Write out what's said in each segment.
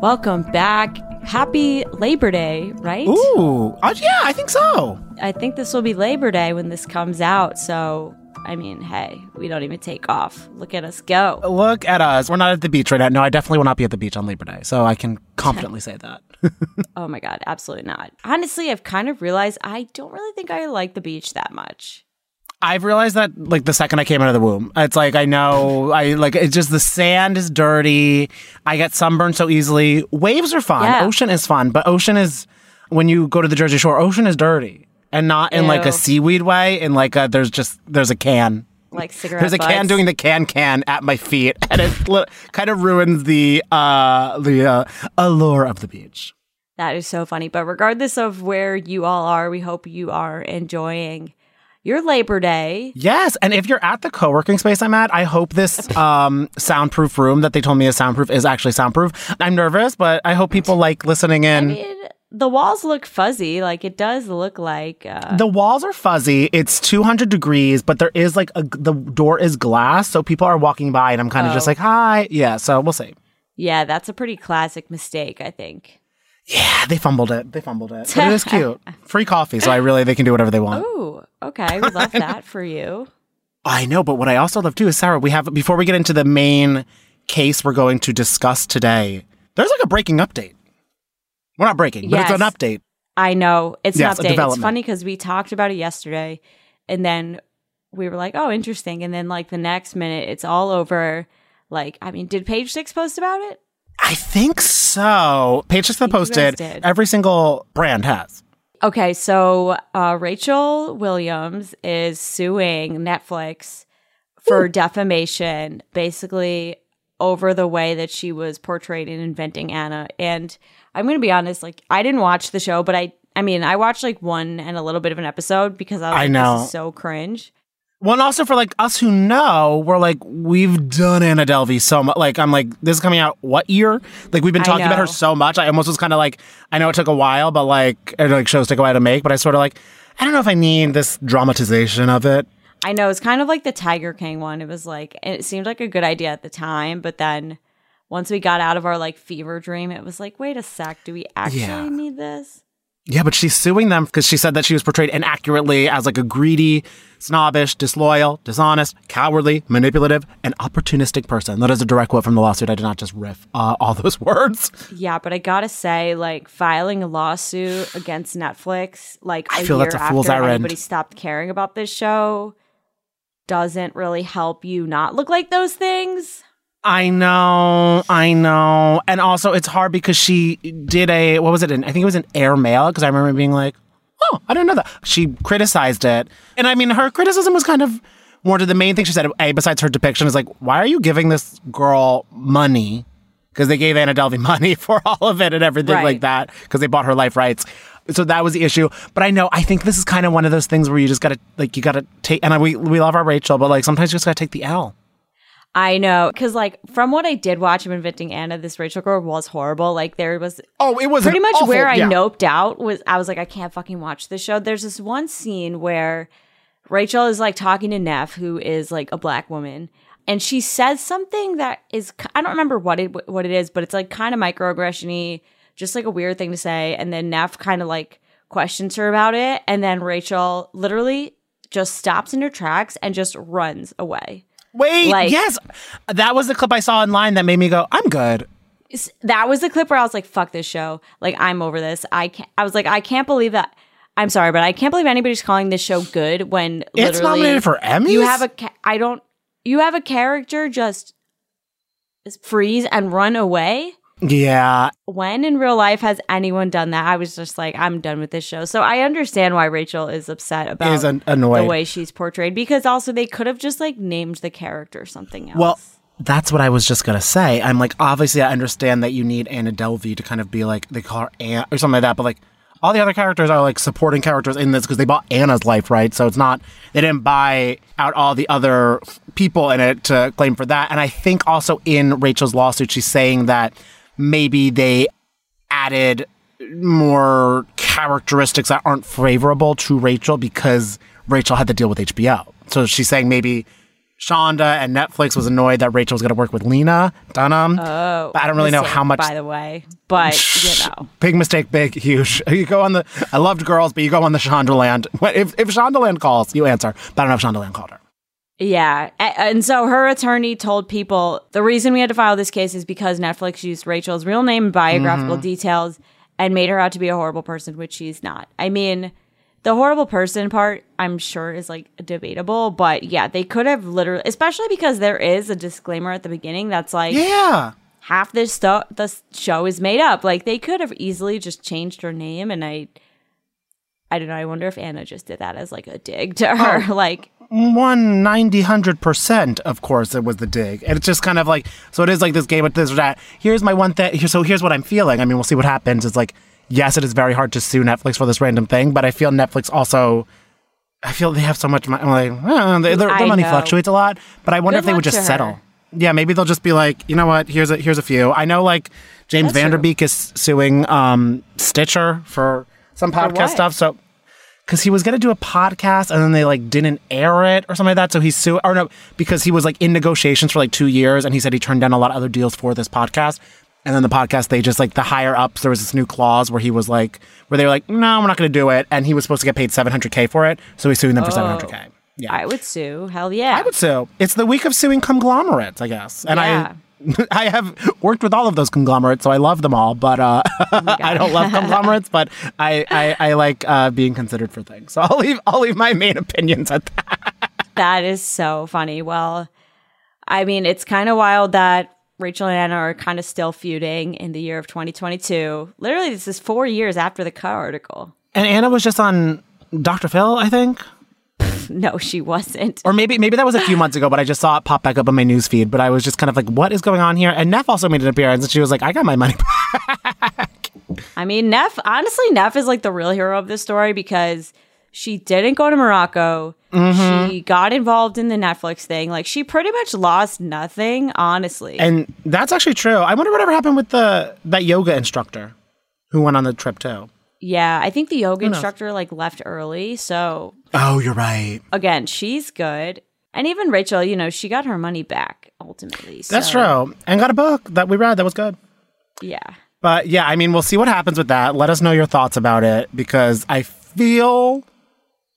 Welcome back. Happy Labor Day, right? Ooh, uh, yeah, I think so. I think this will be Labor Day when this comes out. So, I mean, hey, we don't even take off. Look at us go. Look at us. We're not at the beach right now. No, I definitely will not be at the beach on Labor Day, so I can confidently say that. oh my God, absolutely not. Honestly, I've kind of realized I don't really think I like the beach that much. I've realized that like the second I came out of the womb. It's like I know I like it's just the sand is dirty. I get sunburned so easily. Waves are fun. Yeah. Ocean is fun, but ocean is when you go to the Jersey Shore, ocean is dirty. And not in like a seaweed way, in like a there's just there's a can. Like cigarette There's a can doing the can can at my feet, and it li- kind of ruins the uh the uh, allure of the beach. That is so funny. But regardless of where you all are, we hope you are enjoying your Labor Day. Yes, and if you're at the co-working space I'm at, I hope this um, soundproof room that they told me is soundproof is actually soundproof. I'm nervous, but I hope people like listening I in. mean, the walls look fuzzy. Like it does look like. Uh, the walls are fuzzy. It's 200 degrees, but there is like a, the door is glass, so people are walking by, and I'm kind of just Oh. like, "Hi." Yeah, so we'll see. yeah, that's a pretty classic mistake, I think. Yeah, they fumbled it. They fumbled it. But it is cute. Free coffee, so I really they can do whatever they want. Oh, okay. We love that for you. I know, but what I also love too is Sarah. We have before we get into the main case we're going to discuss today. There's like a breaking update. We're not breaking, but it's an update. I know it's Yes, an update. It's funny because we talked about it yesterday, and then we were like, "Oh, interesting," and then like the next minute, it's all over. Like, I mean, did Page Six post about it? I think so. Page you guys posted. did. Every single brand has. Okay, so uh, Rachel Williams is suing Netflix for defamation, basically over the way that she was portrayed in Inventing Anna. And I'm going to be honest, like I didn't watch the show, but I, I mean, I watched like one and a little bit of an episode because I was I like, know. this is so cringe. Well, and also for like us who know, we're like we've done Anna Delvey so much. Like I'm like this is coming out what year? Like we've been talking about her so much. I almost was kind of like I know it took a while, but like and, like shows take a while to make. But I sort of like I don't know if I need this dramatization of it. I know it's kind of like the Tiger King one. It was like it seemed like a good idea at the time, but then once we got out of our like fever dream, it was like, wait a sec, do we actually Yeah. need this? Yeah, but she's suing them because she said that she was portrayed inaccurately as like a greedy, snobbish, disloyal, dishonest, cowardly, manipulative, and opportunistic person. That is a direct quote from the lawsuit. I did not just riff uh, all those words. Yeah, but I gotta say, like filing a lawsuit against Netflix, like a I feel year that's a after fool's errand. anybody stopped caring about this show, doesn't really help you not look like those things. I know, I know. And also, it's hard because she did a, what was it? An, I think it was an air mail because I remember being like, oh, I didn't know that. She criticized it. And I mean, her criticism was kind of more to the main thing she said, A, besides her depiction, is like, why are you giving this girl money? Because they gave Anna Delvey money for all of it and everything Right. like that because they bought her life rights. So that was the issue. But I know, I think this is kind of one of those things where you just got to, like, you got to take, and I, we, we love our Rachel, but like sometimes you just got to take the L. I know, because like from what I did watch of Inventing Anna, this Rachel girl was horrible. Like there was Oh, it was pretty much awful- where I yeah. noped out was I was like, I can't fucking watch this show. There's this one scene where Rachel is like talking to Neff, who is like a black woman, and she says something that is I don't remember what it what it is, but it's like kind of microaggressiony, just like a weird thing to say. And then Neff kind of like questions her about it, and then Rachel literally just stops in her tracks and just runs away. Wait, Like- yes, that was the clip I saw online that made me go, "I'm good." that was the clip where I was like, "Fuck this show! Like, I'm over this." I can't, I was like, I can't believe that. I'm sorry, but I can't believe anybody's calling this show good when It's nominated for Emmys. you have a. Ca- I don't. You have a character just freeze and run away. Yeah. When in real life has anyone done that? I was just like, I'm done with this show. So I understand why Rachel is upset about Is an- annoyed. the way she's portrayed because also they could have just like named the character something else. Well, that's what I was just gonna say. I'm like, obviously, I understand that you need Anna Delvey to kind of be like they call her Anna or something like that, but like all the other characters are like supporting characters in this because they bought Anna's life, right? So it's not they didn't buy out all the other people in it to claim for that. And I think also in Rachel's lawsuit, she's saying that maybe they added more characteristics that aren't favorable to Rachel because Rachel had to deal with HBO. So she's saying maybe Shonda and Netflix was annoyed that Rachel was going to work with Lena Dunham. Oh, but I don't really know how much. by the way. But you know, Big mistake, big, huge. You go on the. I loved girls, but you go on the Shondaland. If if Shondaland calls, you answer. But I don't know if Shondaland called her. Yeah. And so her attorney told people the reason we had to file this case is because Netflix used Rachel's real name and biographical Mm-hmm. details and made her out to be a horrible person, which she's not. I mean, the horrible person part, I'm sure, is like debatable, but yeah, they could have literally, especially because there is a disclaimer at the beginning that's like, Yeah. half this stuff the show is made up like they could have easily just changed her name and i i don't know i wonder if anna just did that as like a dig to her Oh. like one ninety hundred percent of course it was the dig. And it's just kind of like so it is like this game with this or that. Here's my one thing so here's what i'm feeling. I mean we'll see what happens. It's like yes it is very hard to sue netflix for this random thing but i feel netflix also i feel they have so much money I'm like their, their money know. fluctuates a lot but i wonder Good if they would just settle her. yeah maybe they'll just be like you know what here's a here's a few. I know like james That's true. Van Der Beek is suing um stitcher for some podcast stuff so because he was going to do a podcast and then they like didn't air it or something like that. So he's suing, or no, because he was like in negotiations for like two years and he said he turned down a lot of other deals for this podcast. And then the podcast, they just like the higher ups, there was this new clause where he was like, where they were like, no, we're not going to do it. And he was supposed to get paid 700K for it. So he's suing them for 700K. Yeah. i would sue hell yeah I would sue. It's the week of suing conglomerates, I guess. And Yeah. I. I have worked with all of those conglomerates, so I love them all. But uh, I don't love conglomerates, but I, I, I like uh, being considered for things. So I'll leave I'll leave my main opinions at that. that is so funny well i mean it's kind of wild that rachel and anna are kind of still feuding in the year of 2022 literally this is four years after the Cut article And Anna was just on Dr. Phil, I think, no she wasn't or maybe maybe that was a few months ago. But I just saw it pop back up on my news feed. But I was just kind of like, what is going on here? And Neff also made an appearance, and she was like, I got my money. back. I mean, Neff, honestly, Neff is like the real hero of this story because she didn't go to Morocco. Mm-hmm. She got involved in the Netflix thing. Like, she pretty much lost nothing, honestly. And that's actually true. I wonder whatever happened with the that yoga instructor who went on the trip too. Yeah, I think the yoga instructor like left early. So, Oh, you're right. again, she's good. And even Rachel, you know, she got her money back ultimately. That's so, true. And got a book that we read that was good. Yeah. But yeah, I mean, we'll see what happens with that. Let us know your thoughts about it because I feel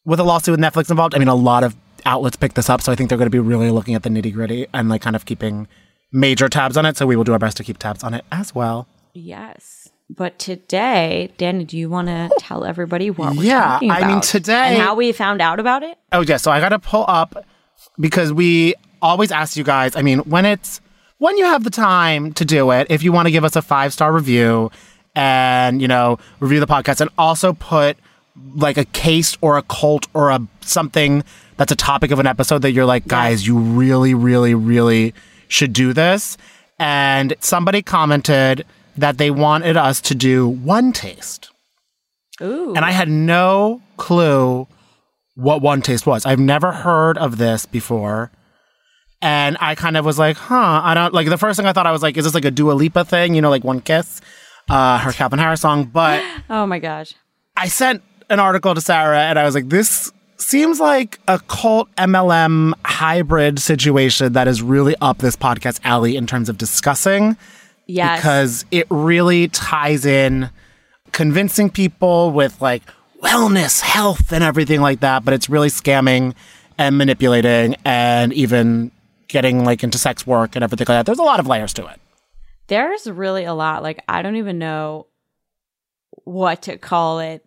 with a lawsuit with Netflix involved, I mean, a lot of outlets picked this up. So I think they're going to be really looking at the nitty gritty and like kind of keeping major tabs on it. So we will do our best to keep tabs on it as well. Yes. But today, Danny, do you want to oh. tell everybody what we're Yeah, talking I mean, today- And how we found out about it? Oh, yeah. So I got to pull up because we always ask you guys, I mean, when it's, when you have the time to do it, if you want to give us a five star review and, you know, review the podcast and also put like a case or a cult or a something that's a topic of an episode that you're like, guys, you really, really, really should do this. And somebody commented that they wanted us to do one taste. Ooh. And I had no clue what one taste was. I've never heard of this before. And I kind of was like, huh, I don't like the first thing I thought I was like, is this like a Dua Lipa thing? You know, like One Kiss, uh, her Calvin Harris song. But oh my gosh. I sent an article to Sarah and I was like, this seems like a cult MLM hybrid situation that is really up this podcast alley in terms of discussing Yes. because it really ties in convincing people with like wellness, health, and everything like that. But it's really scamming and manipulating and even getting like into sex work and everything like that. There's a lot of layers to it. There's really a lot. Like, I don't even know what to call it.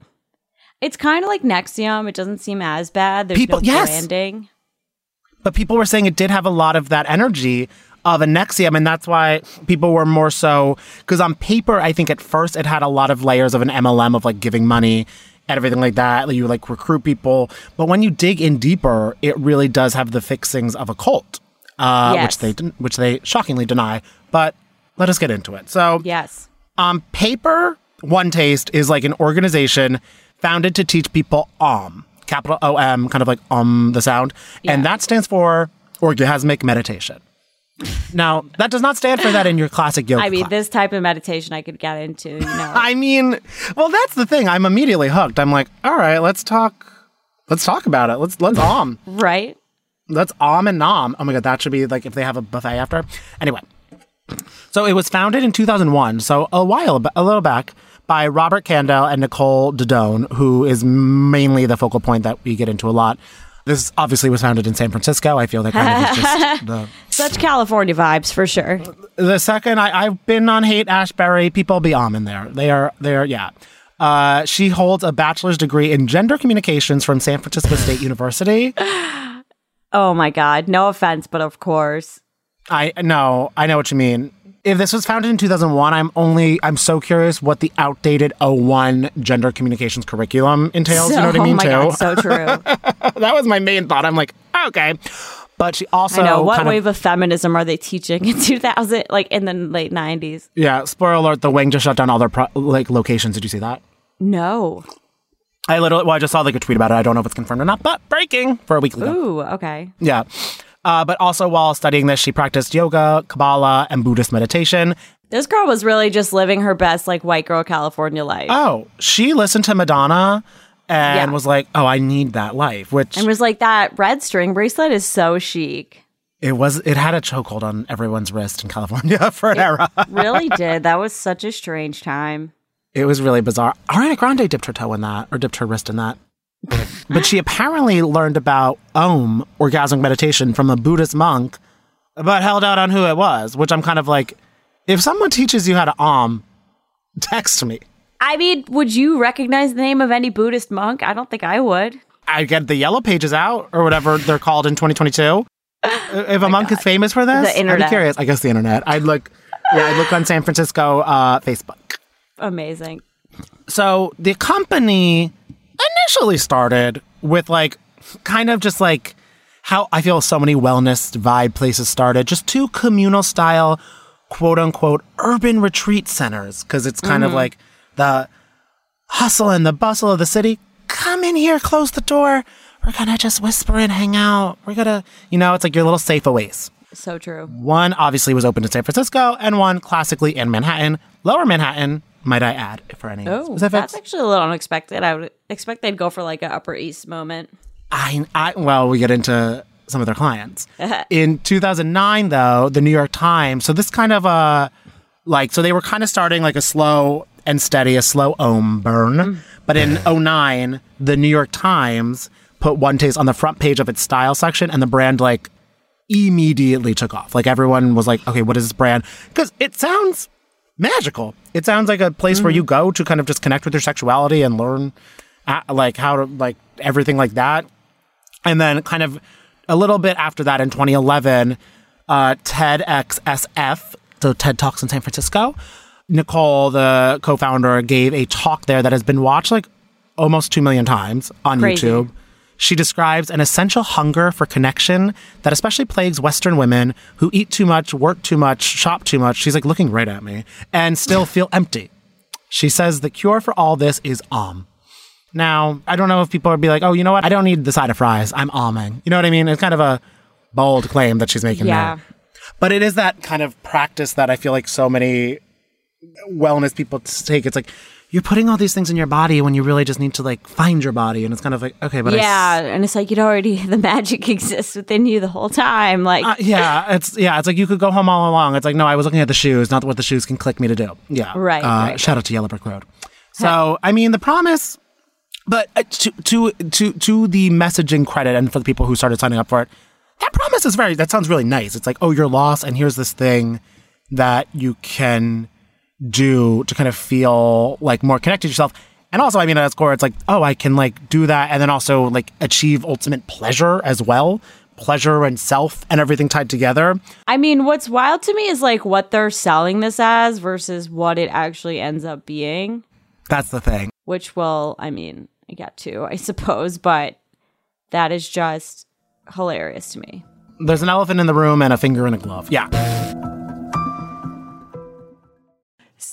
It's kind of like NXIVM. It doesn't seem as bad. There's People- no yes. branding. But people were saying it did have a lot of that energy of a NXIVM. And that's why people were more so, because on paper, I think at first it had a lot of layers of an MLM of like giving money and everything like that. You like recruit people. But when you dig in deeper, it really does have the fixings of a cult, uh, Yes. which they which they shockingly deny. But let us get into it. So Yes. on paper, One Taste is like an organization founded to teach people OM, capital O M, kind of like um the sound, and that stands for orgasmic meditation. Now, that does not stand for that in your classic yoga I mean, class. this type of meditation I could get into, you know. I mean, well, that's the thing. I'm immediately hooked. I'm like, all right, let's talk. Let's talk about it. Let's let's om. right? Let's om and nom. Oh my god, that should be like if they have a buffet after. Anyway, so it was founded in 2001, so a while, a little back, by Robert Kandell and Nicole Daedone, who is mainly the focal point that we get into a lot. This obviously was founded in San Francisco. I feel that kind of is just the Such California vibes for sure. the second I, I've been on Haight Ashbury, people be on in there. They are they are yeah. Uh, she holds a bachelor's degree in gender communications from San Francisco State University. Oh my God. No offense, but of course. I know. I know what you mean. If this was founded in 2001, I'm only I'm so curious what the outdated 01 gender communications curriculum entails. you know what I oh mean my too? God, so true. that was my main thought. I'm like, okay. But she also I know. What kind of- wave of feminism are they teaching in 2000, like in the late 90s? yeah, spoiler alert, the wing just shut down all their pro- like locations. Did you see that? No. I literally, well, I just saw like a tweet about it. I don't know if it's confirmed or not, but breaking for a week ago. Ooh, okay. Yeah. Uh, but also, while studying this, she practiced yoga, Kabbalah, and Buddhist meditation. This girl was really just living her best, like white girl California life. Oh, she listened to Madonna and Yeah. was like, "Oh, I need that life." Which and was like, that red string bracelet is so chic. it was. It had a chokehold on everyone's wrist in California for an era. Really did. That was such a strange time. It was really bizarre. Ariana Grande dipped her toe in that, or dipped her wrist in that. But she apparently learned about Om, orgasmic meditation, from a Buddhist monk, but held out on who it was, which I'm kind of like, if someone teaches you how to Om, text me. I mean, would you recognize the name of any Buddhist monk? I don't think I would. I get the yellow pages out, or whatever they're called in 2022. if a monk is famous for this, The I'd be curious. I guess the internet. I'd look. Yeah, I'd look on San Francisco uh, Facebook. Amazing. So the company initially started with like kind of just like how I feel so many wellness vibe places started, just two communal style, quote unquote, urban retreat centers. Cause it's kind of mm-hmm. like the hustle and the bustle of the city. Come in here, close the door. We're gonna just whisper and hang out. We're gonna, you know, it's like your little safe oasis. So true. One obviously was open in San Francisco, and one classically in Manhattan, Lower Manhattan, might I add, for any Oh, that's actually a little unexpected. I would expect they'd go for like an Upper East moment. I, I, well, we get into some of their clients. in 2009, though, the New York Times. So this kind of uh like, so they were kind of starting like a slow and steady, a slow ohm burn. But in 09, the New York Times put One Taste on the front page of its style section, and the brand like immediately took off. Like everyone was like, okay, what is this brand? Because it sounds magical. It sounds like a place where you go to kind of just connect with your sexuality and learn uh, like how to like everything like that. And then kind of a little bit after that in 2011, uh, TEDxSF, so TED Talks in San Francisco, Nicole, the co-founder, gave a talk there that has been watched like almost 2 million times on Crazy. YouTube. She describes an essential hunger for connection that especially plagues Western women who eat too much, work too much, shop too much. She's like looking right at me and still feel empty. She says the cure for all this is Om. Now, I don't know if people would be like, oh, you know what? I don't need the side of fries. I'm alming. You know what I mean? It's kind of a bold claim that she's making Yeah. there. But it is that kind of practice that I feel like so many wellness people take. It's like, you're putting all these things in your body when you really just need to like find your body. And it's kind of like, okay, but s- yeah, and it's like you'd already the magic exists within you the whole time. Like Uh, yeah, it's yeah, it's like you could go home all along. It's like no, I was looking at the shoes, not what the shoes can click me to do. Yeah, Right, Uh, right, shout out to Yellow Brick Road. So I mean, the promise, but uh, to to to to the messaging credit and for the people who started signing up for it, that promise is very. That sounds really nice. It's like oh, you're lost, and here's this thing that you can do to kind of feel like more connected to yourself. And also, I mean, at its core, it's like, oh, I can like do that and then also like achieve ultimate pleasure as well pleasure and self and everything tied together. I mean, what's wild to me is like what they're selling this as versus what it actually ends up being, That's the thing. which will, I mean, I get to, I suppose, but that is just hilarious to me. There's an elephant in the room and a finger in a glove. Yeah.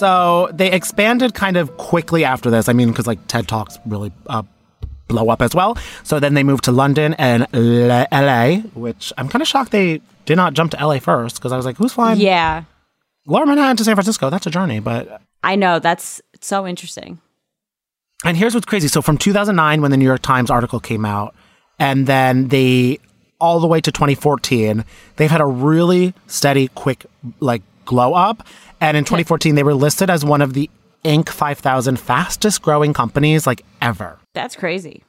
So they expanded kind of quickly after this. I mean, because like TED Talks really uh, blow up as well. So then they moved to London and L- LA, which I'm kind of shocked they did not jump to LA first because I was like, who's flying Yeah, Lower Manhattan to San Francisco? That's a journey. But I know. That's so interesting. and here's what's crazy. So from 2009, when the New York Times article came out, and then they all the way to 2014, they've had a really steady, quick like glow up. And in 2014, they were listed as one of the Inc. 5000 fastest growing companies like ever. That's crazy.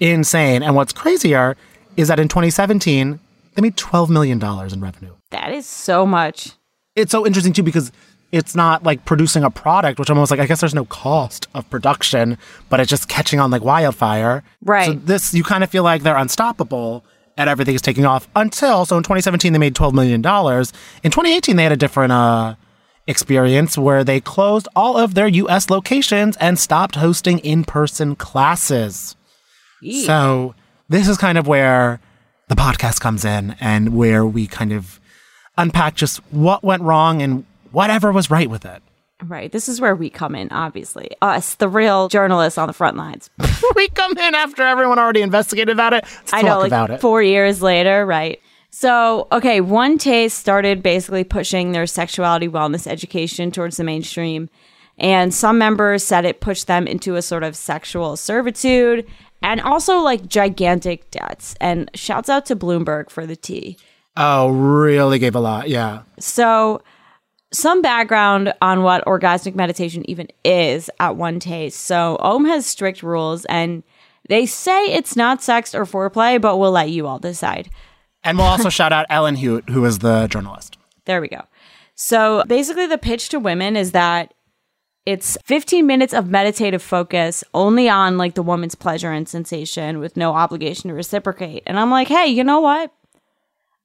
insane. And what's crazier is that in 2017, they made $12 million in revenue. That is so much. It's so interesting too because it's not like producing a product, which I'm almost like, I guess there's no cost of production, but it's just catching on like wildfire. Right. So this, you kind of feel like they're unstoppable and everything is taking off until, so in 2017, they made $12 million. In 2018, they had a different, uh, experience where they closed all of their US locations and stopped hosting in-person classes. So this is kind of where the podcast comes in and where we kind of unpack just what went wrong and whatever was right with it. Right. This is where we come in, obviously. Us, the real journalists on the front lines. we come in after everyone already investigated about it. Let's I know, like about it. four years later, right? So, okay, One Taste started basically pushing their sexuality wellness education towards the mainstream. And some members said it pushed them into a sort of sexual servitude and also like gigantic debts. And shouts out to Bloomberg for the tea. oh, really gave a lot. Yeah. So, some background on what orgasmic meditation even is at One Taste. So, OM has strict rules and they say it's not sex or foreplay, but we'll let you all decide. And we'll also shout out Ellen Huet, who is the journalist. There we go. So basically, the pitch to women is that it's 15 minutes of meditative focus only on like the woman's pleasure and sensation with no obligation to reciprocate. And I'm like, hey, you know what?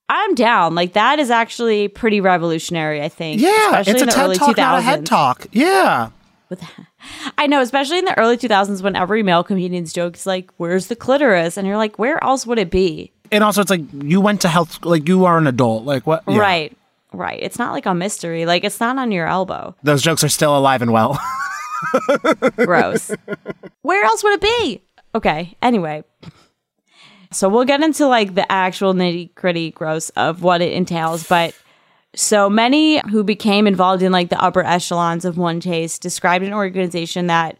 I'm down. Like that is actually pretty revolutionary. I think. Yeah, especially it's a TED talk, not a head talk. Yeah. I know, especially in the early 2000s when every male comedian's joke is like, "Where's the clitoris?" And you're like, "Where else would it be?" And also, it's like you went to health, like you are an adult. Like what? yeah. Right. Right. It's not like a mystery. Like it's not on your elbow. Those jokes are still alive and well. Gross. Where else would it be? Okay. Anyway. So we'll get into like the actual nitty gritty gross of what it entails. But so many who became involved in like the upper echelons of One Taste described an organization that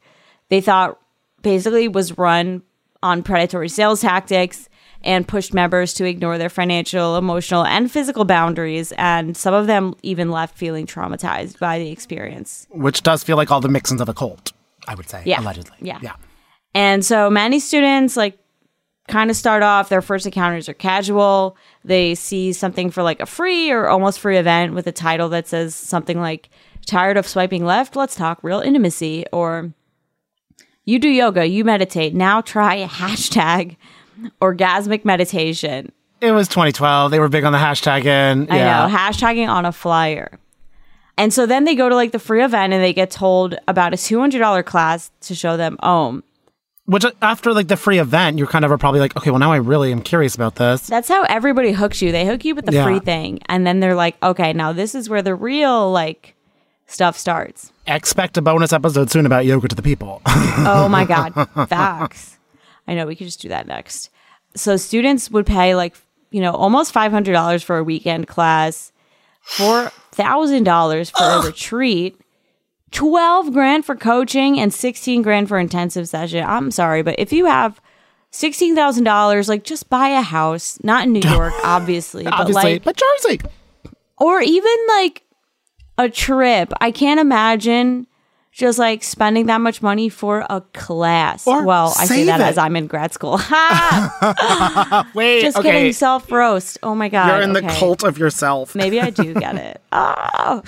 they thought basically was run on predatory sales tactics and pushed members to ignore their financial, emotional, and physical boundaries. And some of them even left feeling traumatized by the experience. Which does feel like all the mixins of a cult, I would say, Yeah. allegedly. Yeah. Yeah. And so many students like kind of start off their first encounters are casual. They see something for like a free or almost free event with a title that says something like tired of swiping left, let's talk real intimacy or you do yoga, you meditate. Now try hashtag orgasmic meditation. It was 2012. They were big on the hashtag and I know, hashtagging on a flyer. And so then they go to like the free event and they get told about a $200 class to show them, oh, Which uh, after like the free event, you're kind of are probably like, okay, well now I really am curious about this. that's how everybody hooks you. They hook you with the Yeah. free thing. And then they're like, okay, now this is where the real like stuff starts. Expect a bonus episode soon about yoga to the people. Oh my God. Facts. I know we could just do that next. So students would pay like, you know, almost $500 for a weekend class, $4,000 for a retreat, 12 grand for coaching, and 16 grand for intensive session. I'm sorry, but if you have $16,000, like just buy a house, not in New York, obviously, but Obviously, like, but Jersey. or even like a trip. I can't imagine just like spending that much money for a class. Or well, I say that it. as I'm in grad school. Wait, just okay. kidding. Self roast. Oh my god. You're in the cult of yourself. Maybe I do get it. Oh.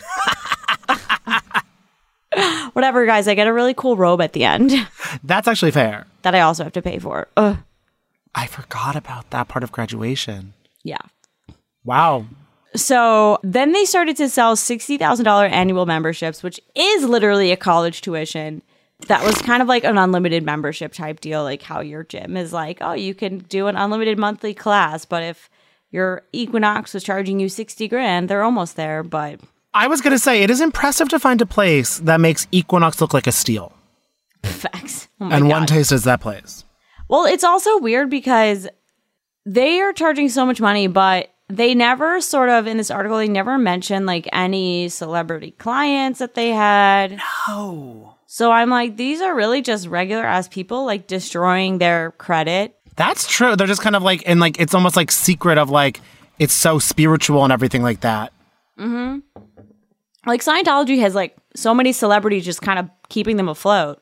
Whatever, guys. I get a really cool robe at the end That's actually fair. that I also have to pay for. Ugh. I forgot about that part of graduation. Yeah. Wow. So then they started to sell $60,000 annual memberships, which is literally a college tuition. That was kind of like an unlimited membership type deal, like how your gym is like, oh, you can do an unlimited monthly class. But if your Equinox was charging you 60 grand, they're almost there. But I was going to say, it is impressive to find a place that makes Equinox look like a steal. facts. Oh and God. one taste is that place. Well, it's also weird because they are charging so much money, but they never sort of in this article they never mentioned like any celebrity clients that they had. Oh. So I'm like, these are really just regular ass people like destroying their credit. That's true. They're just kind of like, and like, it's almost like secret of like, it's so spiritual and everything like that. Mhm. Like Scientology has like so many celebrities just kind of keeping them afloat.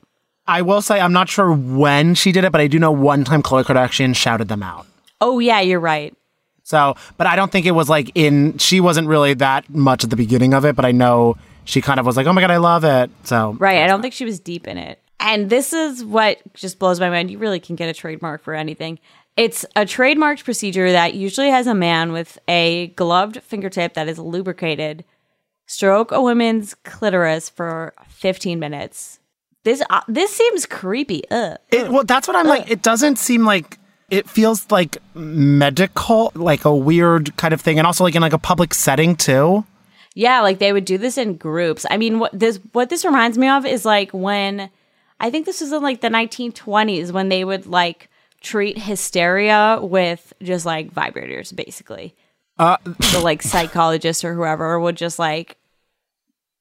I will say, I'm not sure when she did it, but I do know one time Khloe Kardashian shouted them out. Oh yeah, you're right. So, but I don't think it was like in, she wasn't really that much at the beginning of it, but I know she kind of was like, oh my God, I love it. So, Right. I don't think she was deep in it. And this is what just blows my mind. You really can get a trademark for anything. It's a trademarked procedure that usually has a man with a gloved fingertip that is lubricated stroke a woman's clitoris for 15 minutes. This uh, this seems creepy. Ugh. it, well, that's what I'm like. It doesn't seem like, it feels like medical, like a weird kind of thing. And also like in like a public setting too. Yeah, like they would do this in groups. I mean, what this what this reminds me of is like when I think this was in like the 1920s when they would like treat hysteria with just like vibrators, basically. Uh, the like psychologist or whoever would just like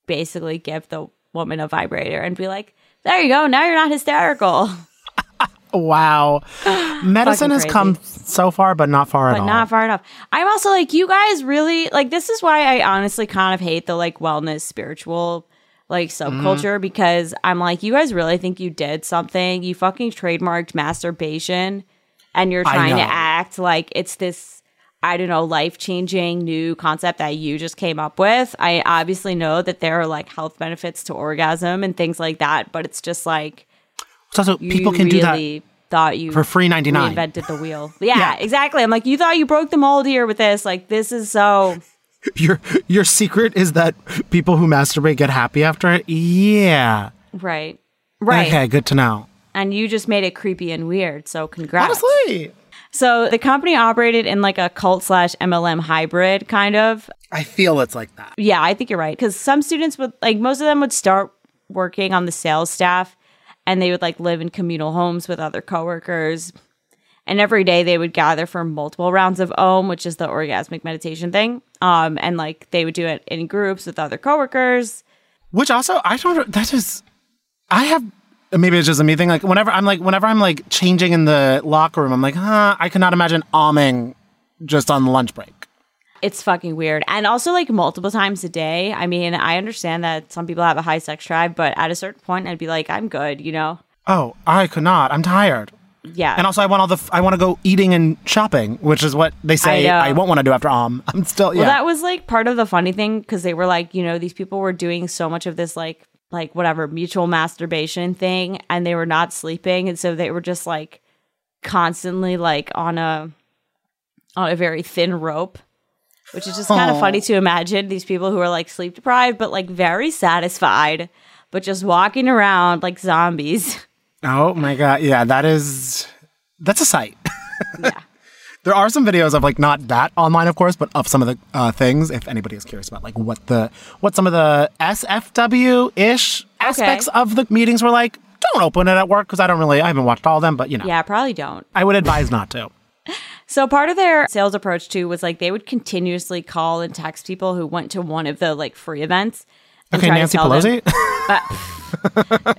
basically give the woman a vibrator and be like, "There you go, now you're not hysterical." Wow. Medicine has come so far, but not far at all. not far enough. I'm also like, you guys really like this is why I honestly kind of hate the like wellness spiritual like mm-hmm. subculture because I'm like, you guys really think you did something? You fucking trademarked masturbation and you're trying to act like it's this I don't know, life changing new concept that you just came up with. I obviously know that there are like health benefits to orgasm and things like that, but it's just like It's also, people can do that really thought you for free 99. reinvented the wheel. Yeah, Yeah. exactly. I'm like, you thought you broke the mold here with this. Like, this is so Your your secret is that people who masturbate get happy after it. Yeah. right, right. Okay, good to know. And you just made it creepy and weird. So congrats. Honestly, So the company operated in like a cult slash MLM hybrid kind of. I feel it's like that. Yeah, I think you're right. Because some students would like most of them would start working on the sales staff, and they would like live in communal homes with other coworkers. And every day they would gather for multiple rounds of OM, which is the orgasmic meditation thing. Um, and like they would do it in groups with other coworkers. Which also, I don't. That is, I have. Maybe it's just a me thing. Like whenever I'm like, whenever I'm like changing in the locker room, I'm like, huh. I cannot imagine alming just on lunch break. It's fucking weird. And also like multiple times a day. I mean, I understand that some people have a high sex drive, but at a certain point I'd be like, I'm good, you know? Oh, I could not. I'm tired. Yeah. And also, I want all the. f- I want to go eating and shopping, which is what they say know. I, won't want to do after Om. I'm still. Yeah. Well, that was like part of the funny thing because they were like, you know, these people were doing so much of this like like whatever mutual masturbation thing, and they were not sleeping, and so they were just like constantly like on a on a very thin rope, which is just kind of funny to imagine these people who are like sleep deprived but like very satisfied, but just walking around like zombies. oh my god! Yeah, that is. That's a sight. yeah. There are some videos of like not that online, of course, but of some of the uh, things. If anybody is curious about like what the what some of the SFW ish aspects of the meetings were like, don't open it at work because I don't really I haven't watched all of them, but you know, Yeah, probably don't. I would advise not to. So part of their sales approach too was like they would continuously call and text people who went to one of the like free events. Okay, Nancy them- Pelosi.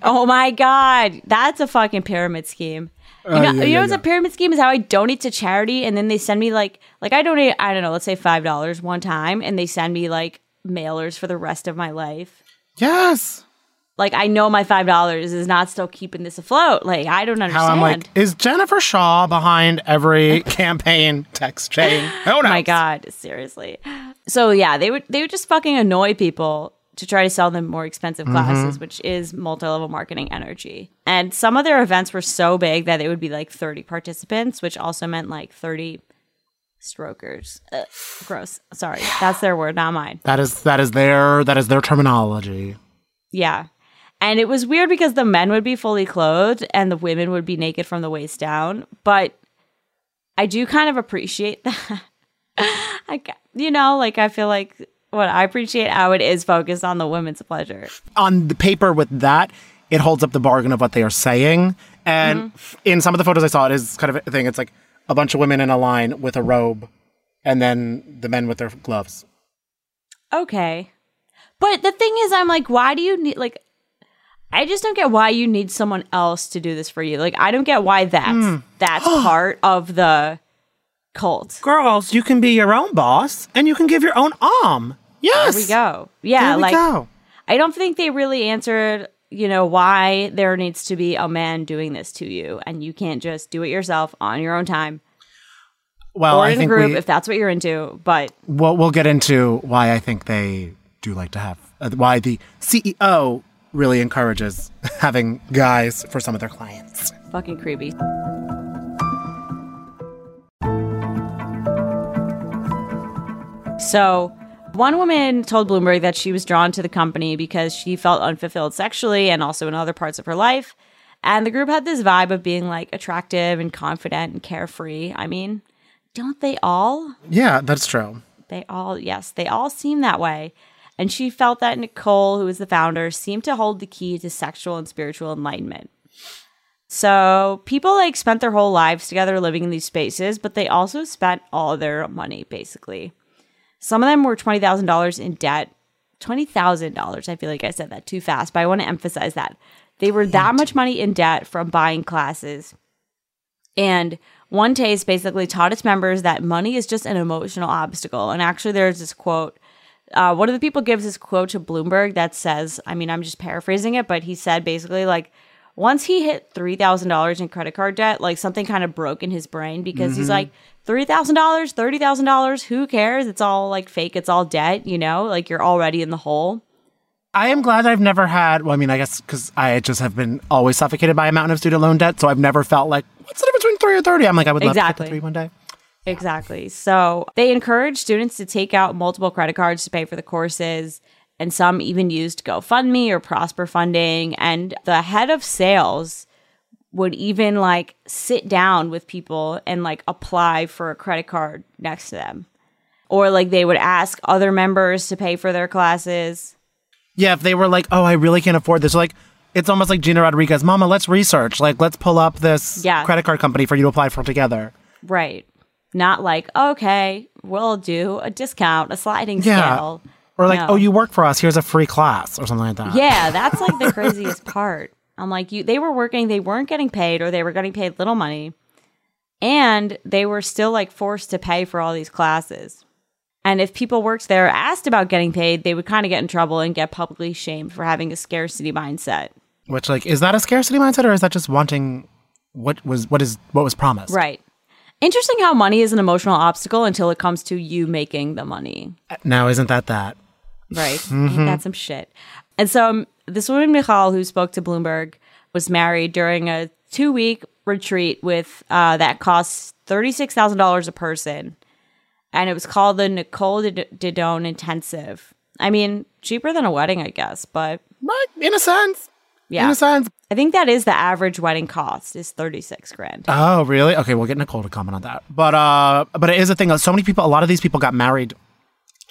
Oh my god, that's a fucking pyramid scheme. You know, Uh, yeah, you yeah, what's yeah. a pyramid scheme is how I donate to charity and then they send me like like I donate I don't know, let's say five dollars one time and they send me like mailers for the rest of my life. yes. Like I know my five dollars is not still keeping this afloat. Like I don't understand. How I'm like, is Jennifer Shaw behind every campaign text chain? Oh my god, seriously. So yeah, they would they would just fucking annoy people to try to sell them more expensive mm-hmm. classes, which is multi-level marketing energy. And some of their events were so big that it would be like 30 participants, which also meant like 30 strokers. Ugh, gross. Sorry. That's their word, not mine. That is that is their that is their terminology. Yeah. And it was weird because the men would be fully clothed and the women would be naked from the waist down, but I do kind of appreciate that. I, you know, like I feel like what I appreciate how it is focused on the women's pleasure. on the paper with that, it holds up the bargain of what they are saying. And mm-hmm. in some of the photos I saw, it is kind of a thing. It's like a bunch of women in a line with a robe, and then the men with their gloves. Okay. But the thing is, I'm like, why do you need, like, I just don't get why you need someone else to do this for you. Like, I don't get why that's, that's part of the cult. Girls, you can be your own boss, and you can give your own arm. Yes, There we go. Yeah. We like, go. I don't think they really answered, you know, why there needs to be a man doing this to you and you can't just do it yourself on your own time Well, or I in a group we, if that's what you're into. But we'll, we'll get into why I think they do like to have uh, why the CEO really encourages having guys for some of their clients. fucking creepy. So, one woman told Bloomberg that she was drawn to the company because she felt unfulfilled sexually and also in other parts of her life. And the group had this vibe of being like attractive and confident and carefree. I mean, don't they all? Yeah, that's true. They all, yes, they all seem that way. And she felt that Nicole, who was the founder, seemed to hold the key to sexual and spiritual enlightenment. So people like spent their whole lives together living in these spaces, but they also spent all their money basically. Some of them were $20,000 in debt. $20,000. I feel like I said that too fast, but I want to emphasize that. They were that much money in debt from buying classes. And One Taste basically taught its members that money is just an emotional obstacle. And actually, there's this quote. Uh, one of the people gives this quote to Bloomberg that says, I mean, I'm just paraphrasing it, but he said basically, like, once he hit $3,000 in credit card debt, like something kind of broke in his brain because he's like, $3,000, $30,000, who cares? It's all like fake, it's all debt, you know? Like you're already in the hole. I am glad I've never had. Well, I mean, I guess because I just have been always suffocated by a mountain of student loan debt, so I've never felt like what's the difference between three or thirty. I'm like, I would love Exactly. to get the three one day. Exactly. So they encourage students to take out multiple credit cards to pay for the courses, and some even used GoFundMe or Prosper Funding. And the head of sales would even like sit down with people and like apply for a credit card next to them. Or like they would ask other members to pay for their classes. Yeah, if they were like, oh, I really can't afford this, like it's almost like Gina Rodriguez, Mama, let's research, like let's pull up this Yeah. credit card company for you to apply for together. Right. Not like, okay, we'll do a discount, a sliding Yeah. scale. Or like, No. oh, you work for us, here's a free class or something like that. Yeah, that's like the craziest part. I'm like, you they were working, they weren't getting paid or they were getting paid little money. And they were still like forced to pay for all these classes. And if people worked there asked about getting paid, they would kind of get in trouble and get publicly shamed for having a scarcity mindset. Which like is that a scarcity mindset or is that just wanting what was what is what was promised. Right. Interesting how money is an emotional obstacle until it comes to you making the money. Now, isn't that that? Right. Ain't that some shit. And so um, this woman, Michal, who spoke to Bloomberg, was married during a two week retreat with uh, that costs $36,000 a person. And it was called the Nicole Daedone Intensive. I mean, cheaper than a wedding, I guess, but Right, in a sense. yeah. In a sense. I think that is the average wedding cost is 36 grand. Oh, really? Okay, we'll get Nicole to comment on that. But uh, but it is a thing. So many people, a lot of these people got married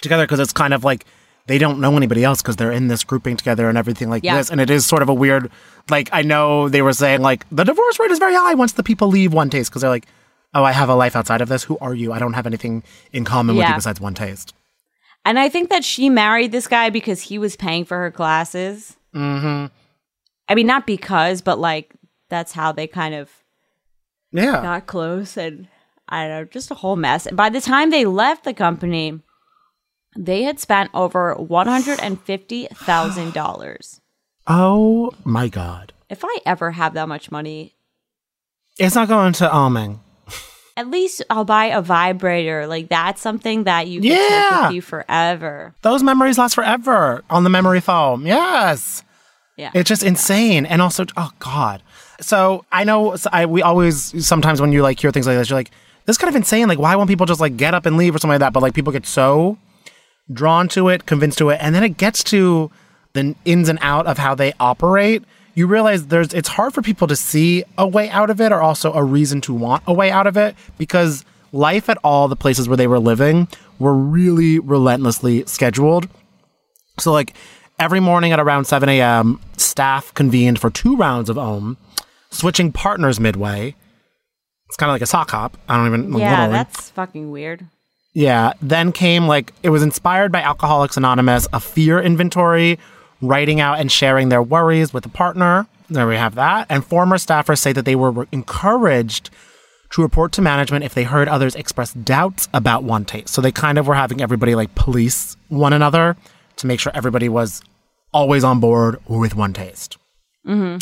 together because it's kind of like they don't know anybody else because they're in this grouping together and everything like Yeah. this. And it is sort of a weird. Like I know they were saying like the divorce rate is very high once the people leave one taste because they're like, oh, I have a life outside of this. Who are you? I don't have anything in common with you besides one taste. And I think that she married this guy because he was paying for her classes. Mm-hmm. I mean, not because, but like that's how they kind of Yeah. got close and I don't know, just a whole mess. And by the time they left the company, they had spent over one hundred and fifty thousand dollars. Oh my god. If I ever have that much money, It's not going to alming. at least I'll buy a vibrator. Like that's something that you can take Yeah. with you forever. Those memories last forever on the memory foam. Yes. Yeah. It's just insane. And also, oh God. So I know I, we always, sometimes when you like hear things like this, you're like, this is kind of insane. Like, why won't people just like get up and leave or something like that? But like people get so drawn to it, convinced to it. And then it gets to the ins and out of how they operate. You realize there's, it's hard for people to see a way out of it or also a reason to want a way out of it because life at all the places where they were living were really relentlessly scheduled. So like every morning at around 7 a.m., staff convened for two rounds of OM, switching partners midway. It's kind of like a sock hop. I don't even. yeah, literally. that's fucking weird. Yeah. Then came like it was inspired by Alcoholics Anonymous, a fear inventory, writing out and sharing their worries with a partner. There we have that. And former staffers say that they were encouraged to report to management if they heard others express doubts about one taste. So they kind of were having everybody like police one another to make sure everybody was always on board with one taste. Mm-hmm.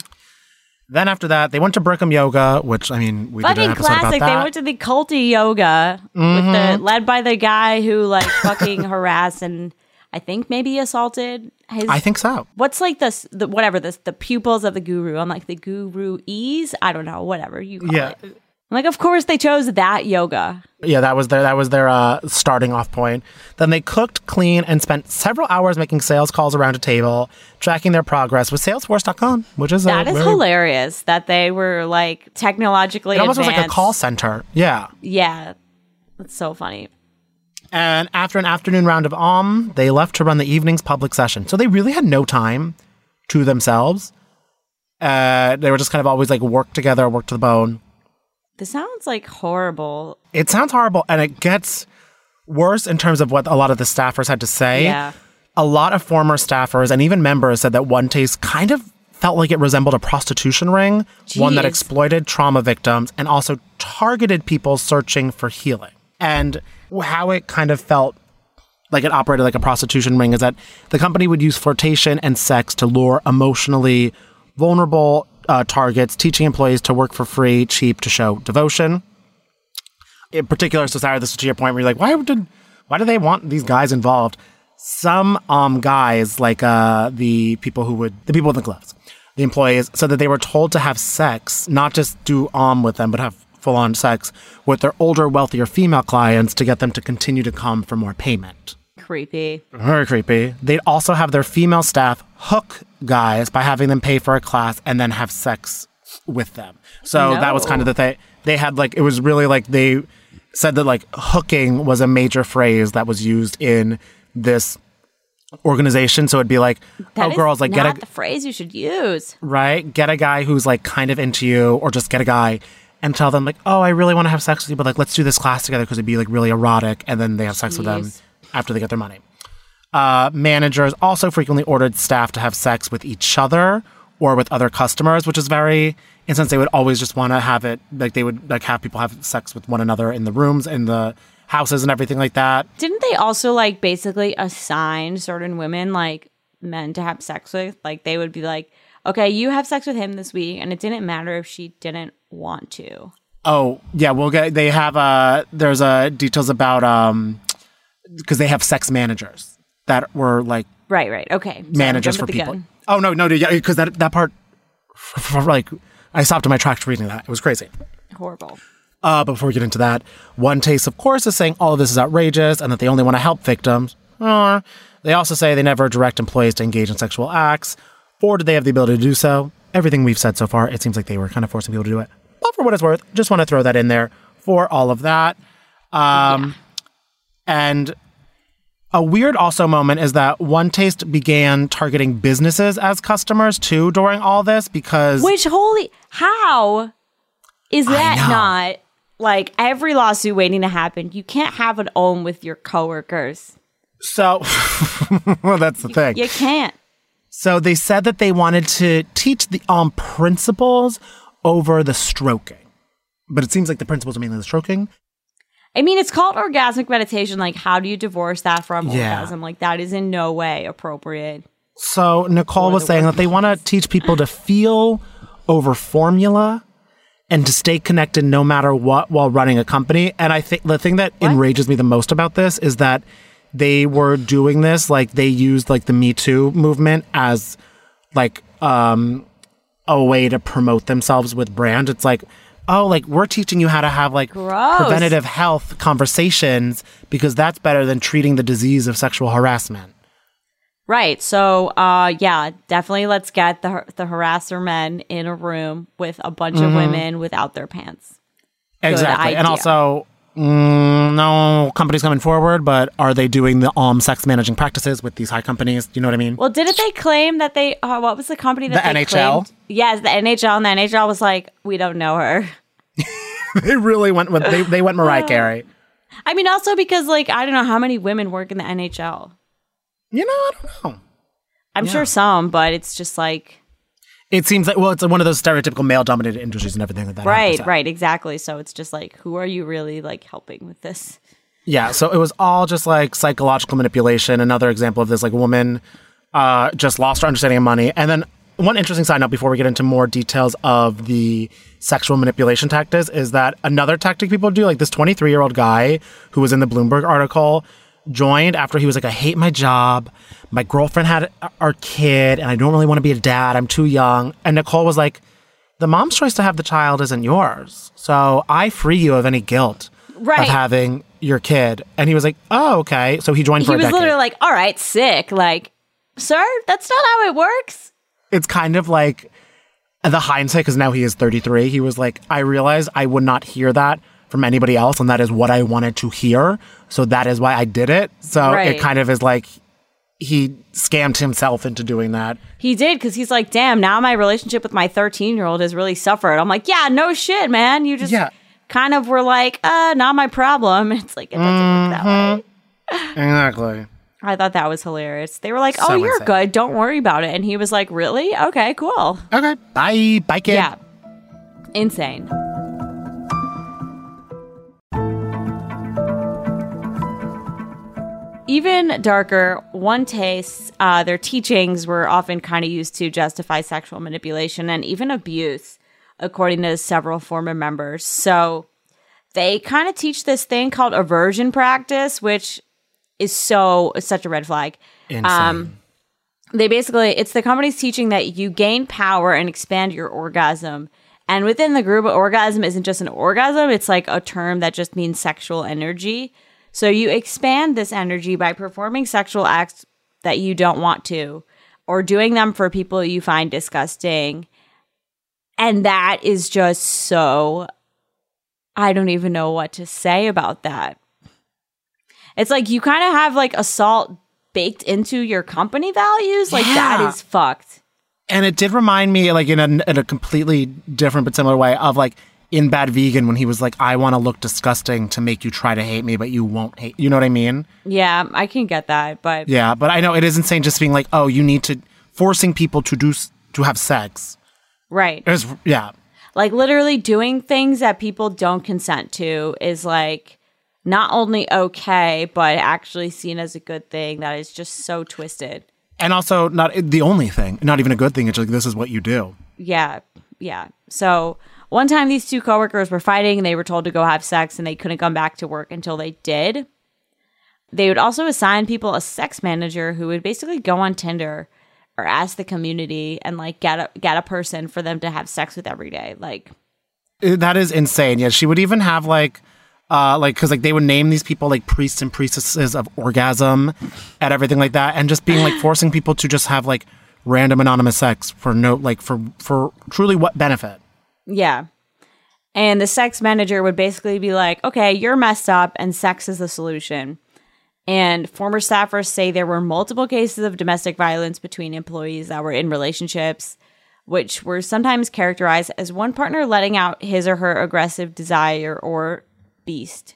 Then after that, they went to Bikram Yoga, which I mean, we did Fucking an episode about classic. that. They went to the culty yoga with the mm-hmm. led by the guy who like fucking harassed and I think maybe assaulted his I think so. what's like this the whatever this the pupils of the guru. I'm like the guru ease. I don't know, whatever you call Yeah. it. I'm like, of course they chose that yoga. Yeah, that was their that was their uh, starting off point. Then they cooked, cleaned, and spent several hours making sales calls around a table, tracking their progress with Salesforce.com, which is That is hilarious that they were like technologically It almost was like a call center. Yeah. Yeah. That's so funny. And after an afternoon round of Om, they left to run the evening's public session. So they really had no time to themselves. Uh, they were just kind of always like work together, work to the bone. This sounds like horrible. It sounds horrible, and it gets worse in terms of what a lot of the staffers had to say. Yeah. A lot of former staffers and even members said that One Taste kind of felt like it resembled a prostitution ring, one that exploited trauma victims and also targeted people searching for healing. And how it kind of felt like it operated like a prostitution ring is that the company would use flirtation and sex to lure emotionally vulnerable uh, targets, teaching employees to work for free, cheap, to show devotion. In particular, so Sarah, this is to your point where you're like, why did why do they want these guys involved? Some um guys, like uh the people who would the people with the gloves, the employees, said that they were told to have sex, not just do um with them, but have full on sex with their older, wealthier female clients to get them to continue to come for more payment. Creepy. Very creepy. They'd also have their female staff hook guys by having them pay for a class and then have sex with them. So that was kind of the thing. They had like, it was really like they said that like hooking was a major phrase that was used in this organization. So it'd be like, That oh, girls, like, get a, the phrase you should use. right? Get a guy who's like kind of into you, or just get a guy and tell them like, oh, I really want to have sex with you, but like let's do this class together because it'd be like really erotic, and then they have sex with them Jeez. After they get their money. Uh, managers also frequently ordered staff to have sex with each other or with other customers, which is very, in sense, they would always just want to have it like they would like have people have sex with one another in the rooms, in the houses, and everything like that. Didn't they also like basically assign certain women like men to have sex with? Like they would be like, okay, you have sex with him this week, and it didn't matter if she didn't want to. Oh yeah, we'll get. They have uh There's a details about um because they have sex managers that were like Right, right. Okay. Managers jump for people. gun. Oh no, no, yeah, because that that part, like, I stopped in my tracks reading that. It was crazy. Horrible. Uh, but before we get into that, One Taste, of course, is saying all of this is outrageous and that they only want to help victims. Uh, they also say they never direct employees to engage in sexual acts, or do they have the ability to do so? Everything we've said so far, it seems like they were kind of forcing people to do it. But for what it's worth, just want to throw that in there for all of that. Um, And a weird also moment is that One Taste began targeting businesses as customers too during all this because Which holy how is that not like every lawsuit waiting to happen? You can't have an own with your coworkers. so well that's the thing. You can't. So they said that they wanted to teach the um principles over the stroking. But it seems like the principles are mainly the stroking. I mean, it's called orgasmic meditation. Like, how do you divorce that from Yeah. orgasm? Like, that is in no way appropriate. So Nicole was saying that they want to teach people to feel over formula and to stay connected no matter what while running a company. And I think the thing that enrages me the most about this is that they were doing this like they used like the Me Too movement as like um a way to promote themselves with brand. It's like, oh, like we're teaching you how to have like Gross. preventative health conversations because that's better than treating the disease of sexual harassment. Right. So, uh, yeah, definitely let's get the the harasser men in a room with a bunch Mm-hmm. of women without their pants. Exactly. And also, mm, no companies coming forward, but are they doing the um sex managing practices with these high companies? Do you know what I mean? Well, didn't they claim that they? Uh, what was the company that The they NHL? claimed? Yes, the NHL, and the NHL was like, we don't know her. they really went with they, they went Mariah Carey. I mean, also because like I don't know how many women work in the NHL. You know, I don't know. I'm Yeah. sure some, but it's just like It seems like well, it's one of those stereotypical male dominated industries and everything like that. right, 100%. right, exactly. So it's just like, who are you really like helping with this? Yeah, so it was all just like psychological manipulation. Another example of this, like a woman uh, just lost her understanding of money. And then one interesting side note before we get into more details of the sexual manipulation tactics is that another tactic people do, like this 23 year old guy who was in the Bloomberg article, joined after he was like, I hate my job. My girlfriend had our kid, and I don't really want to be a dad. I'm too young. And Nicole was like, the mom's choice to have the child isn't yours. So I free you of any guilt Right. of having your kid. And he was like, oh, okay. So he joined for a decade. He was decade. literally like, all right, sick. Like, sir, that's not how it works. it's kind of like the hindsight because now he is 33. He was like, I realized I would not hear that from anybody else, and that is what I wanted to hear. So that is why I did it. So Right. it kind of is like he scammed himself into doing that. He did because he's like, damn, now my relationship with my 13 year old has really suffered. I'm like, yeah, no shit, man. You just Yeah. kind of were like, uh, not my problem. It's like, it doesn't work that way. Exactly. I thought that was hilarious. They were like, oh, So you're insane. good. Don't worry about it. And he was like, really? Okay, cool. Okay. Bye. Bye, kid. Yeah. Insane. Even darker, one tastes, uh, their teachings were often kind of used to justify sexual manipulation and even abuse, according to several former members. So they kind of teach this thing called aversion practice, which is so such a red flag. Insane. they basically it's the company's teaching that you gain power and expand your orgasm and within the group orgasm isn't just an orgasm it's like a term that just means sexual energy so you expand this energy by performing sexual acts that you don't want to or doing them for people you find disgusting and that is just so i don't even know what to say about that it's like you kind of have like assault baked into your company values. Like that Yeah. is fucked. and it did remind me, like in a, in a completely different but similar way, of like in Bad Vegan when he was like, "I want to look disgusting to make you try to hate me, but you won't hate." You know what I mean? Yeah, I can get that, but Yeah, but I know it is insane just being like, "Oh, you need to forcing people to do to have sex." right. It was, yeah, Like literally doing things that people don't consent to is like not only okay, but actually seen as a good thing that is just so twisted. and also not the only thing, not even a good thing. It's like this is what you do. Yeah, yeah. So One time, these two coworkers were fighting and they were told to go have sex and they couldn't come back to work until they did. They would also assign people a sex manager who would basically go on Tinder or ask the community and like get a get a person for them to have sex with every day. Like That is insane. Yeah, she would even have like, uh, like because like they would name these people like priests and priestesses of orgasm, and everything like that, and just being like forcing people to just have like random anonymous sex for no like for for truly what benefit. Yeah. And the sex manager would basically be like, okay, you're messed up and sex is the solution. And former staffers say there were multiple cases of domestic violence between employees that were in relationships, which were sometimes characterized as one partner letting out his or her aggressive desire or beast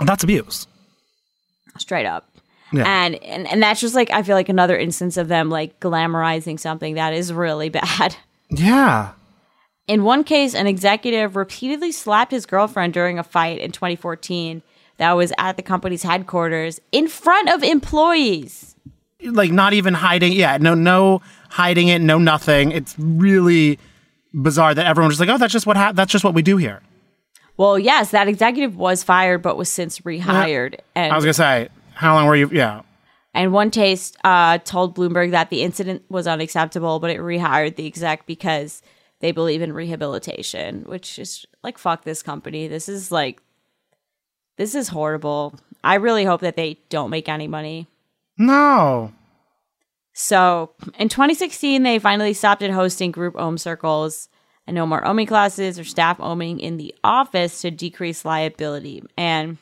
That's abuse. straight up. Yeah. And, and and that's just like I feel like another instance of them like glamorizing something that is really bad. Yeah. In One Taste, an executive repeatedly slapped his girlfriend during a fight in 2014 that was at the company's headquarters in front of employees. like not even hiding. Yeah, no, no hiding it, no nothing. It's really bizarre that everyone's just like, oh, that's just what hap- that's just what we do here. Well, yes, that executive was fired but was since rehired. And I was gonna say, how long were you? Yeah, and one case uh, told Bloomberg that the incident was unacceptable, but it rehired the exec because they believe in rehabilitation, which is like fuck this company. This is like this is horrible. I really hope that they don't make any money. no, So in 2016, they finally stopped at hosting group ohm circles and no more ohming classes or staff ohming in the office to decrease liability. And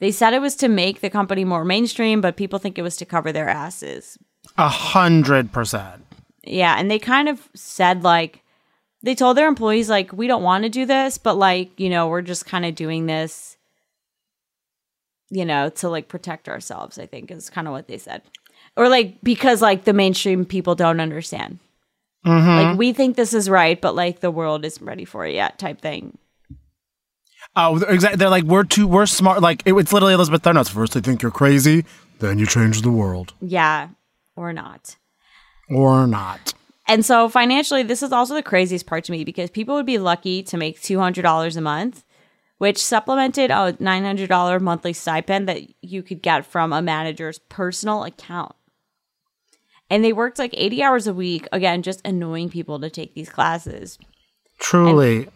they said it was to make the company more mainstream, but people think it was to cover their asses. a hundred percent. Yeah, and they kind of said like they told their employees like we don't want to do this, but like, you know, we're just kind of doing this you know, to like protect ourselves, I think is kind of what they said. Or like because like the mainstream people don't understand. Mm-hmm. Like we think this is right, but like the world isn't ready for it yet type thing. Oh, exactly. They're like, we're too, we're smart. Like it, it's literally Elizabeth Theranos. First they think you're crazy, then you change the world, Yeah, or not. Or not. And so financially, this is also the craziest part to me because people would be lucky to make $200 a month, which supplemented a $900 monthly stipend that you could get from a manager's personal account. And they worked like 80 hours a week, again, just annoying people to take these classes. Truly,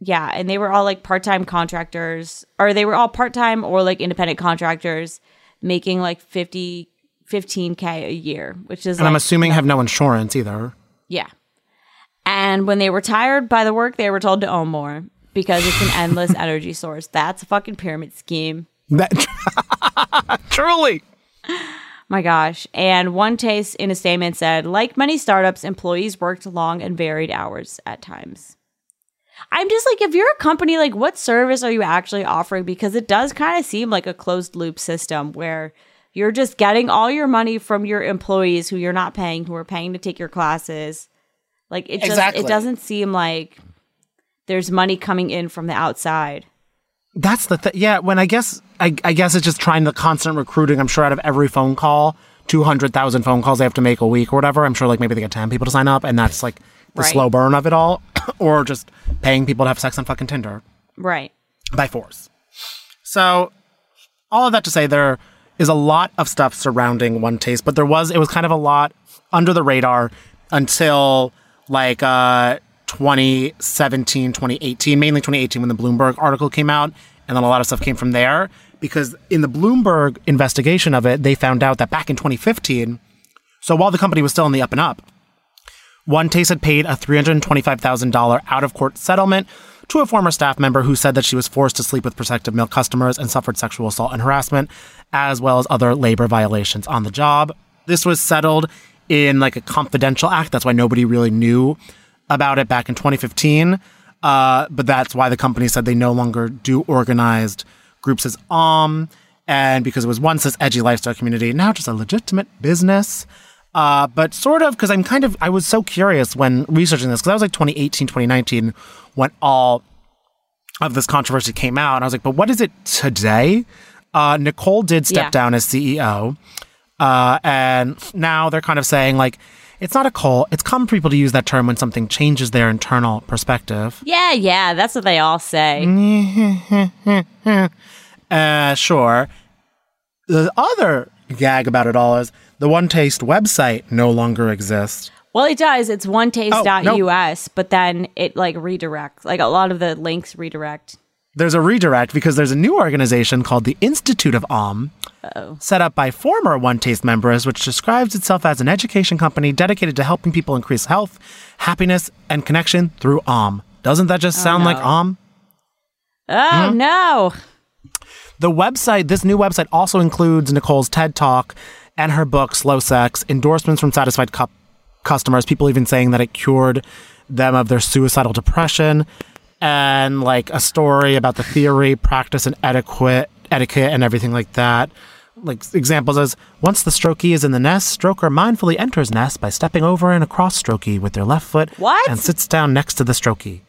Yeah, and they were all like part-time contractors or they were all part-time or like independent contractors making like 50 15k a year, which is and I'm assuming have no insurance either. yeah. And when they were tired by the work, they were told to own more because it's an endless energy source. That's a fucking pyramid scheme. That truly. My gosh. And One Taste in a statement said, like many startups, employees worked long and varied hours at times. I'm just like, if you're a company, like, what service are you actually offering? Because it does kind of seem like a closed loop system where you're just getting all your money from your employees who you're not paying, who are paying to take your classes. Like, it just, Exactly. it doesn't seem like there's money coming in from the outside. That's the thing. Yeah, when I guess I, I guess it's just trying the constant recruiting. I'm sure out of every phone call, two hundred thousand phone calls they have to make a week or whatever. I'm sure like maybe they get ten people to sign up, and that's like the Right. slow burn of it all, or just paying people to have sex on fucking Tinder Right. by force. So, all of that to say, there is a lot of stuff surrounding One Taste, but there was it was kind of a lot under the radar until like uh 2017, 2018, mainly 2018 when the Bloomberg article came out, and then a lot of stuff came from there because in the Bloomberg investigation of it, they found out that back in 2015, so while the company was still in the up and up, one Taste had paid a $325,000 out of court settlement to a former staff member who said that she was forced to sleep with prospective male customers and suffered sexual assault and harassment, as well as other labor violations on the job. This was settled in like a confidential act. That's why nobody really knew about it back in 2015. Uh, but that's why the company said they no longer do organized groups as OM. And because it was once this edgy lifestyle community, now just a legitimate business. Uh, but sort of because I'm kind of I was so curious when researching this because that was like 2018, 2019 when all of this controversy came out. And I was like, but what is it today? Uh, Nicole did step Yeah. down as CEO, uh, and now they're kind of saying like It's not a cult. It's common for people to use that term when something changes their internal perspective. Yeah, yeah, that's what they all say. Uh, sure. The other gag about it all is the One Taste website no longer exists. Well, it does. It's Oh, onetaste.us, but then it like redirects. Like a lot of the links redirect. There's a redirect because there's a new organization called the Institute of Om, set up by former One Taste members, which describes itself as an education company dedicated to helping people increase health, happiness, and connection through Om. Doesn't that just sound like Om? Oh Hmm? no. The website, this new website also includes Nicole's TED Talk and her book, Slow Sex, endorsements from satisfied cu- customers, people even saying that it cured them of their suicidal depression, and like a story about the theory, practice, and etiquette, etiquette, and everything like that. Like examples as once the strokey is in the nest, stroker mindfully enters nest by stepping over and across strokey with their left foot What? and sits down next to the strokey.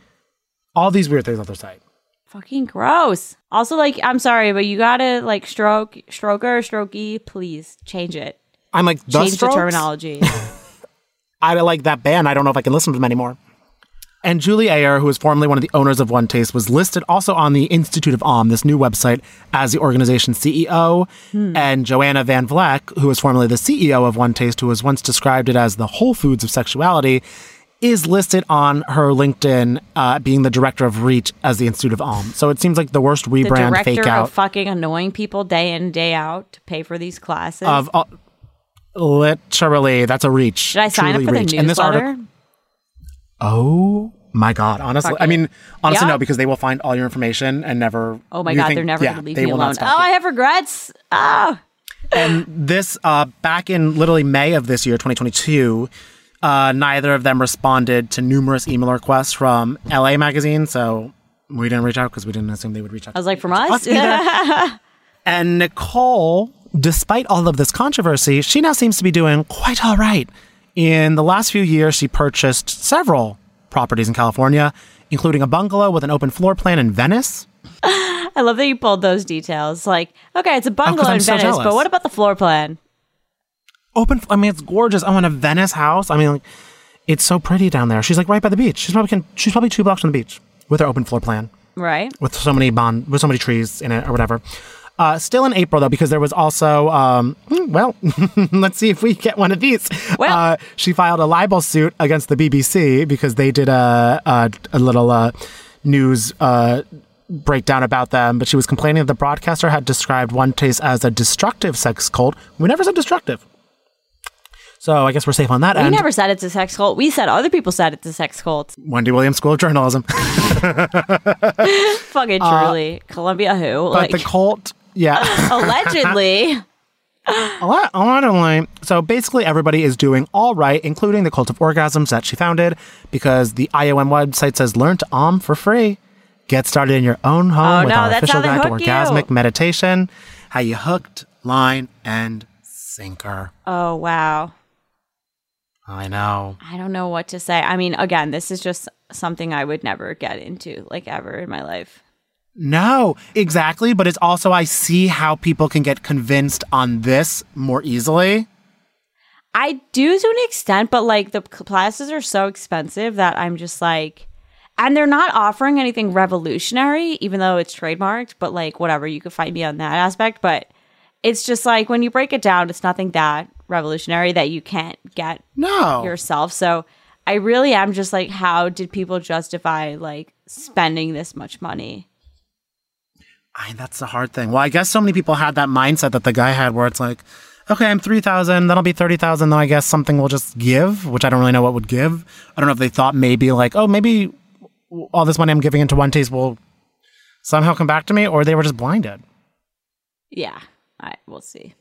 All these weird things on their site. Fucking gross. Also, like, I'm sorry, but you gotta like stroke, stroker, strokey. Please change it. I'm like the Change the terminology. I like that band. I don't know if I can listen to them anymore. And Julie Ayer, who was formerly one of the owners of One Taste, was listed also on the Institute of Om, this new website, as the organization's CEO. And Joanna Van Vleck, who was formerly the CEO of One Taste, who was once described it as the Whole Foods of sexuality, is listed on her LinkedIn, uh, being the director of Reach as the Institute of Om. So it seems like the worst rebrand, director fake out of fucking annoying people day in day out to pay for these classes. of. Uh, literally, that's a reach. Should I sign up for the reach. newsletter? And this article, Oh my god! Honestly, Fuck I mean, honestly, Yeah. no, because they will find all your information and never. oh my god, think- they're never yeah, gonna leave they me will not alone. Oh. I have regrets. Ah. And this, uh, back in literally May of this year, 2022, uh, neither of them responded to numerous email requests from LA Magazine. So we didn't reach out because we didn't assume they would reach out. I was like, from us? either. and Nicole, despite all of this controversy, she now seems to be doing quite all right. In the last few years, she purchased several properties in California, including a bungalow with an open floor plan in Venice. I love that you pulled those details. Like, okay, it's a oh, bungalow Oh, in so Venice, but what about the floor plan? Open, I mean, it's gorgeous. Oh, in a Venice house. I mean, like, it's so pretty down there. She's like right by the beach. She's probably can, she's probably two blocks from the beach with her open floor plan. Right. with so many bond with so many trees in it or whatever. Uh, still in April though, because there was also um, hmm, well, let's see if we get one of these. Well- uh, she filed a libel suit against the BBC because they did a a, a little uh, news. Uh, breakdown about them but she was complaining that the broadcaster had described one taste as a destructive sex cult we never said destructive so i guess we're safe on that We end never said it's a sex cult. We said other people said it's a sex cult. wendy williams school of journalism Fucking truly. Columbia who? Uh, but Like, the cult yeah allegedly. A lot, a lot of like, so basically everybody is doing all right, including the Cult of Orgasms that she founded, because the IOM website says learn to om for free. Get started in your own oh, home Oh, with no, our official guide to hook you. orgasmic meditation. How you hooked, line, and sinker. Oh, wow. I know. I don't know what to say. I mean, again, this is just something I would never get into, like ever in my life. No, exactly. But it's also I see how people can get convinced on this more easily. I do to an extent, but like the classes are so expensive that I'm just like, and they're not offering anything revolutionary, even though it's trademarked, but like whatever, you could fight me on that aspect. But it's just like when you break it down, it's nothing that revolutionary that you can't get No. yourself. So I really am just like, how did people justify like spending this much money? I, that's the hard thing. Well, I guess so many people had that mindset that the guy had where it's like, okay, I'm 3,000, that'll be 30,000, though I guess something will just give, which I don't really know what would give. I don't know if they thought maybe like, oh, maybe all this money I'm giving into One Taste will somehow come back to me, or they were just blinded. Yeah, I we'll see.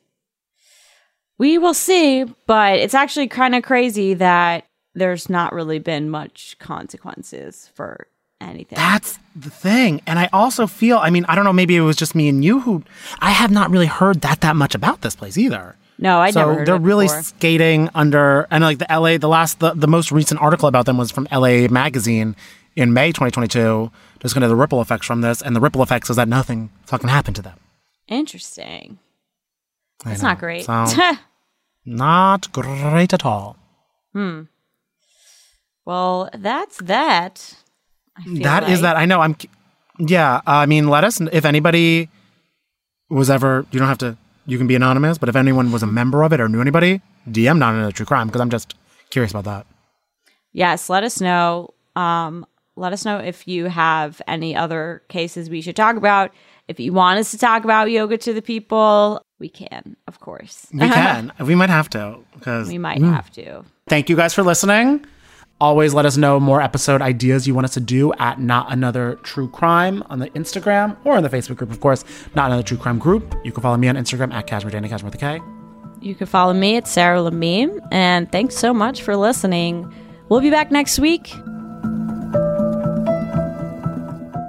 We will see, but it's actually kind of crazy that there's not really been much consequences for anything. That's the thing. And I also feel, I mean, I don't know, maybe it was just me and you who, I have not really heard that that much about this place either. no, I so never heard they're really before. skating under and like the LA the last the, the most recent article about them was from LA magazine in May 2022 just kind of the ripple effects from this and the ripple effects is that nothing fucking happened to them. interesting. I know. not great. So, not great at all. Hmm. Well, that's that. That is that. I know. I'm. Yeah. I mean, let us. If anybody was ever, you don't have to. You can be anonymous, but if anyone was a member of it or knew anybody, DM not another true crime because I'm just curious about that. Yes, let us know. Um, let us know if you have any other cases we should talk about. If you want us to talk about yoga to the people, we can, of course. We can. we might have to because We might have to. Thank you guys for listening. Always let us know more episode ideas you want us to do at Not Another True Crime on the Instagram or on the Facebook group, of course, Not Another True Crime Group. You can follow me on Instagram at Kashmere Dana Kashmere with a K. You can follow me at Sarah Lamine. And thanks so much for listening. We'll be back next week.